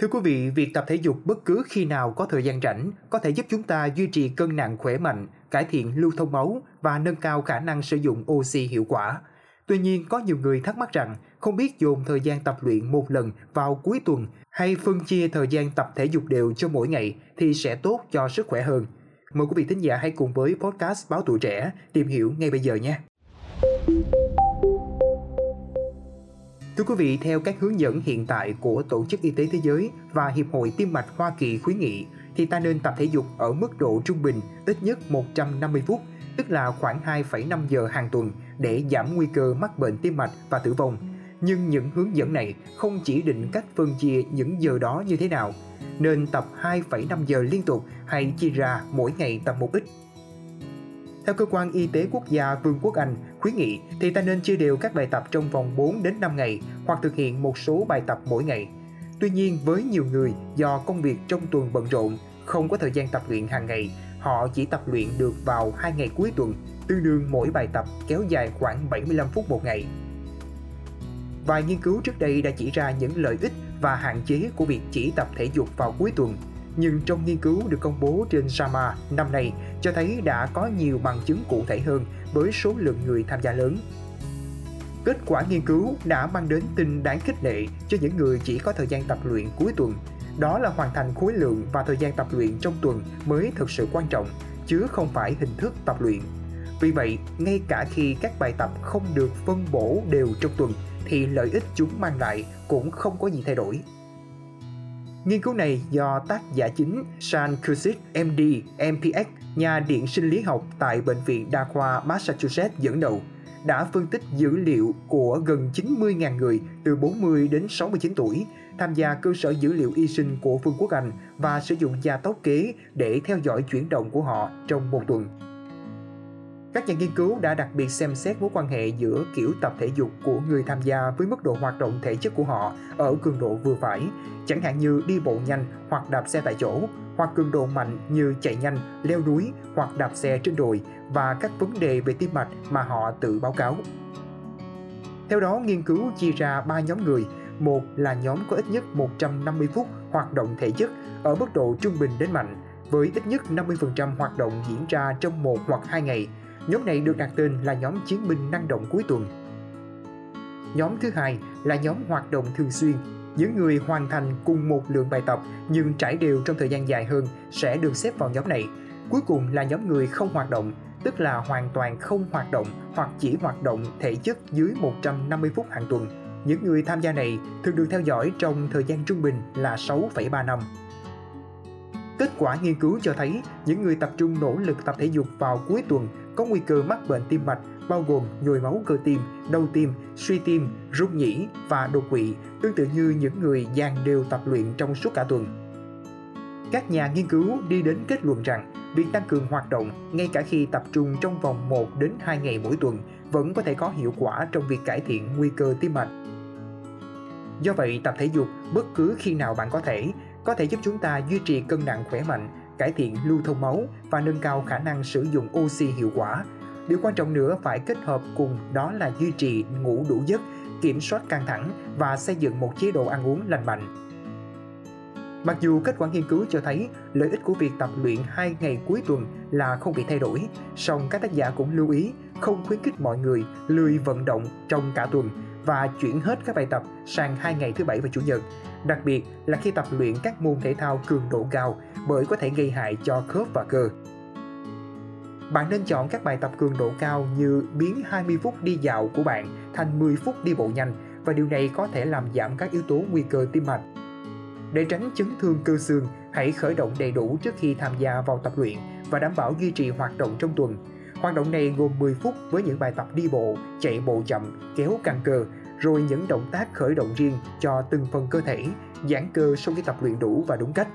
Thưa quý vị, việc tập thể dục bất cứ khi nào có thời gian rảnh có thể giúp chúng ta duy trì cân nặng khỏe mạnh, cải thiện lưu thông máu và nâng cao khả năng sử dụng oxy hiệu quả. Tuy nhiên, có nhiều người thắc mắc rằng không biết dồn thời gian tập luyện một lần vào cuối tuần hay phân chia thời gian tập thể dục đều cho mỗi ngày thì sẽ tốt cho sức khỏe hơn. Mời quý vị thính giả hãy cùng với podcast Báo Tuổi Trẻ tìm hiểu ngay bây giờ nhé. Thưa quý vị, theo các hướng dẫn hiện tại của Tổ chức Y tế Thế giới và Hiệp hội Tim mạch Hoa Kỳ khuyến nghị, thì ta nên tập thể dục ở mức độ trung bình ít nhất 150 phút, tức là khoảng 2,5 giờ hàng tuần để giảm nguy cơ mắc bệnh tim mạch và tử vong. Nhưng những hướng dẫn này không chỉ định cách phân chia những giờ đó như thế nào, nên tập 2,5 giờ liên tục hay chia ra mỗi ngày tập một ít theo cơ quan y tế quốc gia Vương quốc Anh khuyến nghị thì ta nên chia đều các bài tập trong vòng 4 đến 5 ngày hoặc thực hiện một số bài tập mỗi ngày. Tuy nhiên với nhiều người do công việc trong tuần bận rộn, không có thời gian tập luyện hàng ngày, họ chỉ tập luyện được vào 2 ngày cuối tuần, tương đương mỗi bài tập kéo dài khoảng 75 phút một ngày. Vài nghiên cứu trước đây đã chỉ ra những lợi ích và hạn chế của việc chỉ tập thể dục vào cuối tuần nhưng trong nghiên cứu được công bố trên JAMA năm nay cho thấy đã có nhiều bằng chứng cụ thể hơn với số lượng người tham gia lớn. Kết quả nghiên cứu đã mang đến tin đáng khích lệ cho những người chỉ có thời gian tập luyện cuối tuần. Đó là hoàn thành khối lượng và thời gian tập luyện trong tuần mới thực sự quan trọng, chứ không phải hình thức tập luyện. Vì vậy, ngay cả khi các bài tập không được phân bổ đều trong tuần, thì lợi ích chúng mang lại cũng không có gì thay đổi. Nghiên cứu này do tác giả chính Sean Cusick, MD, MPX, nhà điện sinh lý học tại Bệnh viện Đa khoa Massachusetts dẫn đầu, đã phân tích dữ liệu của gần 90.000 người từ 40 đến 69 tuổi tham gia cơ sở dữ liệu y sinh của Vương quốc Anh và sử dụng gia tốc kế để theo dõi chuyển động của họ trong một tuần. Các nhà nghiên cứu đã đặc biệt xem xét mối quan hệ giữa kiểu tập thể dục của người tham gia với mức độ hoạt động thể chất của họ ở cường độ vừa phải, chẳng hạn như đi bộ nhanh hoặc đạp xe tại chỗ, hoặc cường độ mạnh như chạy nhanh, leo núi hoặc đạp xe trên đồi và các vấn đề về tim mạch mà họ tự báo cáo. Theo đó, nghiên cứu chia ra 3 nhóm người. Một là nhóm có ít nhất 150 phút hoạt động thể chất ở mức độ trung bình đến mạnh, với ít nhất 50% hoạt động diễn ra trong một hoặc hai ngày – Nhóm này được đặt tên là nhóm chiến binh năng động cuối tuần. Nhóm thứ hai là nhóm hoạt động thường xuyên. Những người hoàn thành cùng một lượng bài tập nhưng trải đều trong thời gian dài hơn sẽ được xếp vào nhóm này. Cuối cùng là nhóm người không hoạt động, tức là hoàn toàn không hoạt động hoặc chỉ hoạt động thể chất dưới 150 phút hàng tuần. Những người tham gia này thường được theo dõi trong thời gian trung bình là 6,3 năm. Kết quả nghiên cứu cho thấy những người tập trung nỗ lực tập thể dục vào cuối tuần có nguy cơ mắc bệnh tim mạch bao gồm nhồi máu cơ tim, đau tim, suy tim, rung nhĩ và đột quỵ, tương tự như những người dàn đều tập luyện trong suốt cả tuần. Các nhà nghiên cứu đi đến kết luận rằng việc tăng cường hoạt động ngay cả khi tập trung trong vòng 1 đến 2 ngày mỗi tuần vẫn có thể có hiệu quả trong việc cải thiện nguy cơ tim mạch. Do vậy, tập thể dục bất cứ khi nào bạn có thể có thể giúp chúng ta duy trì cân nặng khỏe mạnh, cải thiện lưu thông máu và nâng cao khả năng sử dụng oxy hiệu quả. Điều quan trọng nữa phải kết hợp cùng đó là duy trì ngủ đủ giấc, kiểm soát căng thẳng và xây dựng một chế độ ăn uống lành mạnh. Mặc dù kết quả nghiên cứu cho thấy lợi ích của việc tập luyện 2 ngày cuối tuần là không bị thay đổi, song các tác giả cũng lưu ý không khuyến khích mọi người lười vận động trong cả tuần và chuyển hết các bài tập sang hai ngày thứ bảy và chủ nhật, đặc biệt là khi tập luyện các môn thể thao cường độ cao bởi có thể gây hại cho khớp và cơ. Bạn nên chọn các bài tập cường độ cao như biến 20 phút đi dạo của bạn thành 10 phút đi bộ nhanh và điều này có thể làm giảm các yếu tố nguy cơ tim mạch. Để tránh chấn thương cơ xương, hãy khởi động đầy đủ trước khi tham gia vào tập luyện và đảm bảo duy trì hoạt động trong tuần Hoạt động này gồm 10 phút với những bài tập đi bộ, chạy bộ chậm, kéo căng cơ, rồi những động tác khởi động riêng cho từng phần cơ thể, giãn cơ sau khi tập luyện đủ và đúng cách.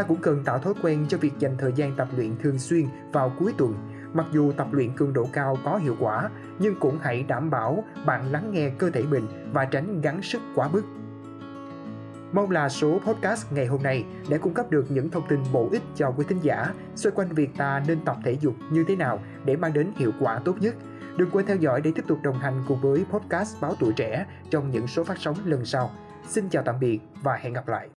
Ta cũng cần tạo thói quen cho việc dành thời gian tập luyện thường xuyên vào cuối tuần. Mặc dù tập luyện cường độ cao có hiệu quả, nhưng cũng hãy đảm bảo bạn lắng nghe cơ thể mình và tránh gắng sức quá mức. Mong là số podcast ngày hôm nay đã cung cấp được những thông tin bổ ích cho quý thính giả xoay quanh việc ta nên tập thể dục như thế nào để mang đến hiệu quả tốt nhất. Đừng quên theo dõi để tiếp tục đồng hành cùng với podcast Báo Tuổi Trẻ trong những số phát sóng lần sau. Xin chào tạm biệt và hẹn gặp lại.